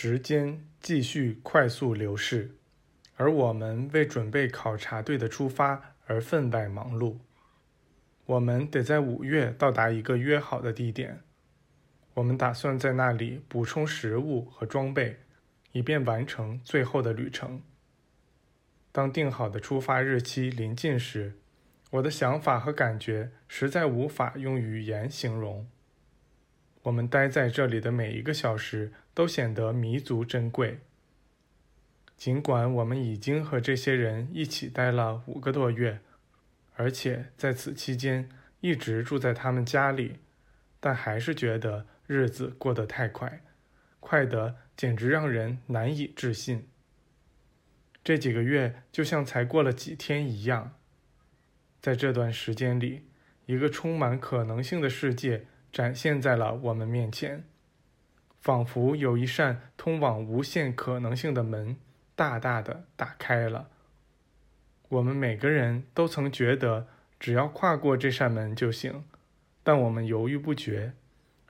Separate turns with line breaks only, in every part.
时间继续快速流逝，而我们为准备考察队的出发而分外忙碌。我们得在五月到达一个约好的地点。我们打算在那里补充食物和装备，以便完成最后的旅程。当定好的出发日期临近时，我的想法和感觉实在无法用语言形容。我们待在这里的每一个小时都显得弥足珍贵。尽管我们已经和这些人一起待了五个多月，而且在此期间一直住在他们家里，但还是觉得日子过得太快，快得简直让人难以置信。这几个月就像才过了几天一样。在这段时间里，一个充满可能性的世界。展现在了我们面前，仿佛有一扇通往无限可能性的门大大的打开了。我们每个人都曾觉得只要跨过这扇门就行，但我们犹豫不决，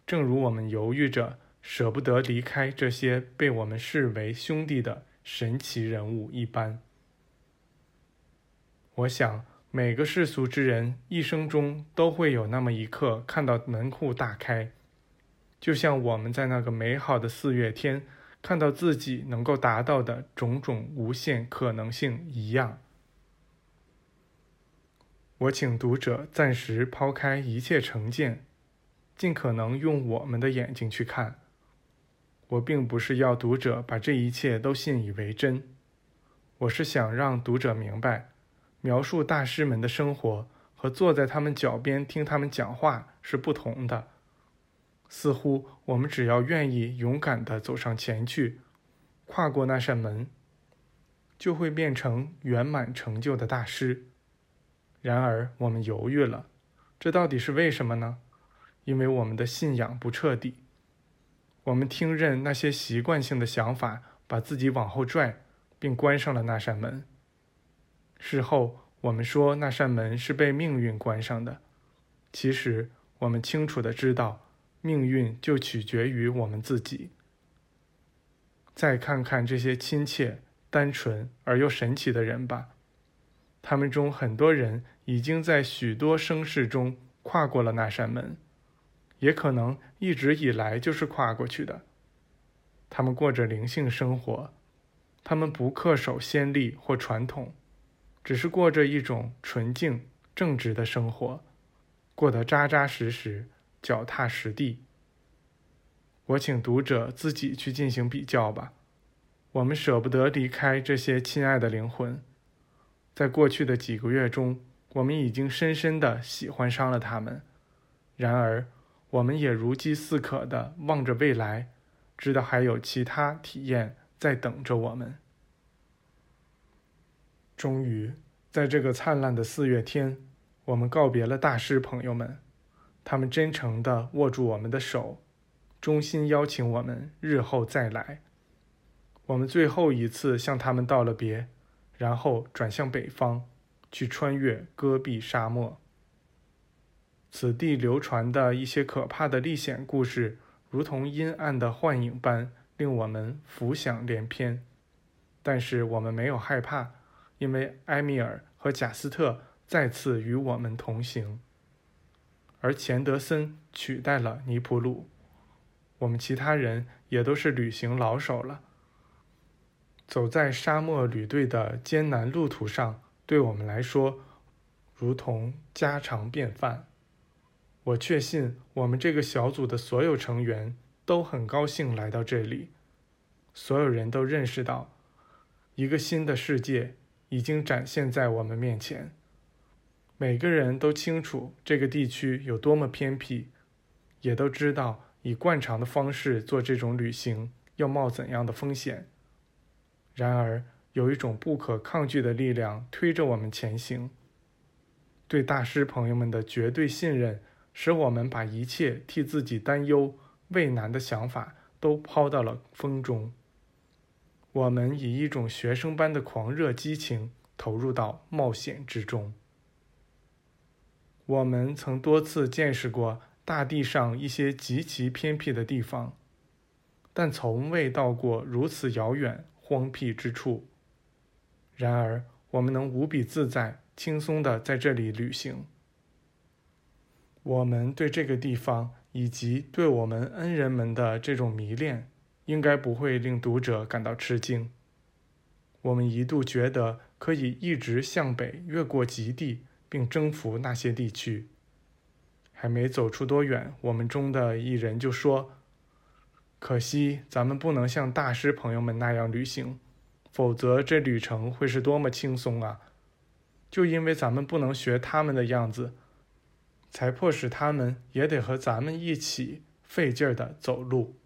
正如我们犹豫着舍不得离开这些被我们视为兄弟的神奇人物一般。我想。每个世俗之人一生中都会有那么一刻看到门户大开，就像我们在那个美好的四月天看到自己能够达到的种种无限可能性一样。我请读者暂时抛开一切成见，尽可能用我们的眼睛去看。我并不是要读者把这一切都信以为真，我是想让读者明白。描述大师们的生活和坐在他们脚边听他们讲话是不同的。似乎我们只要愿意勇敢地走上前去，跨过那扇门，就会变成圆满成就的大师。然而，我们犹豫了，这到底是为什么呢？因为我们的信仰不彻底。我们听任那些习惯性的想法把自己往后拽，并关上了那扇门。事后，我们说那扇门是被命运关上的。其实，我们清楚的知道，命运就取决于我们自己。再看看这些亲切、单纯而又神奇的人吧，他们中很多人已经在许多生世中跨过了那扇门，也可能一直以来就是跨过去的。他们过着灵性生活，他们不恪守先例或传统。只是过着一种纯净、正直的生活，过得扎扎实实、脚踏实地。我请读者自己去进行比较吧。我们舍不得离开这些亲爱的灵魂，在过去的几个月中，我们已经深深的喜欢上了他们。然而，我们也如饥似渴的望着未来，知道还有其他体验在等着我们。终于，在这个灿烂的四月天，我们告别了大师朋友们。他们真诚地握住我们的手，衷心邀请我们日后再来。我们最后一次向他们道了别，然后转向北方，去穿越戈壁沙漠。此地流传的一些可怕的历险故事，如同阴暗的幻影般，令我们浮想联翩。但是我们没有害怕。因为埃米尔和贾斯特再次与我们同行，而钱德森取代了尼普鲁，我们其他人也都是旅行老手了。走在沙漠旅队的艰难路途上，对我们来说如同家常便饭。我确信，我们这个小组的所有成员都很高兴来到这里。所有人都认识到，一个新的世界。已经展现在我们面前。每个人都清楚这个地区有多么偏僻，也都知道以惯常的方式做这种旅行要冒怎样的风险。然而，有一种不可抗拒的力量推着我们前行。对大师朋友们的绝对信任，使我们把一切替自己担忧、畏难的想法都抛到了风中。我们以一种学生般的狂热激情投入到冒险之中。我们曾多次见识过大地上一些极其偏僻的地方，但从未到过如此遥远荒僻之处。然而，我们能无比自在、轻松地在这里旅行。我们对这个地方以及对我们恩人们的这种迷恋，应该不会令读者感到吃惊。我们一度觉得可以一直向北，越过极地，并征服那些地区。还没走出多远，我们中的一人就说：“可惜咱们不能像大师朋友们那样旅行，否则这旅程会是多么轻松啊！就因为咱们不能学他们的样子，才迫使他们也得和咱们一起费劲儿的走路。”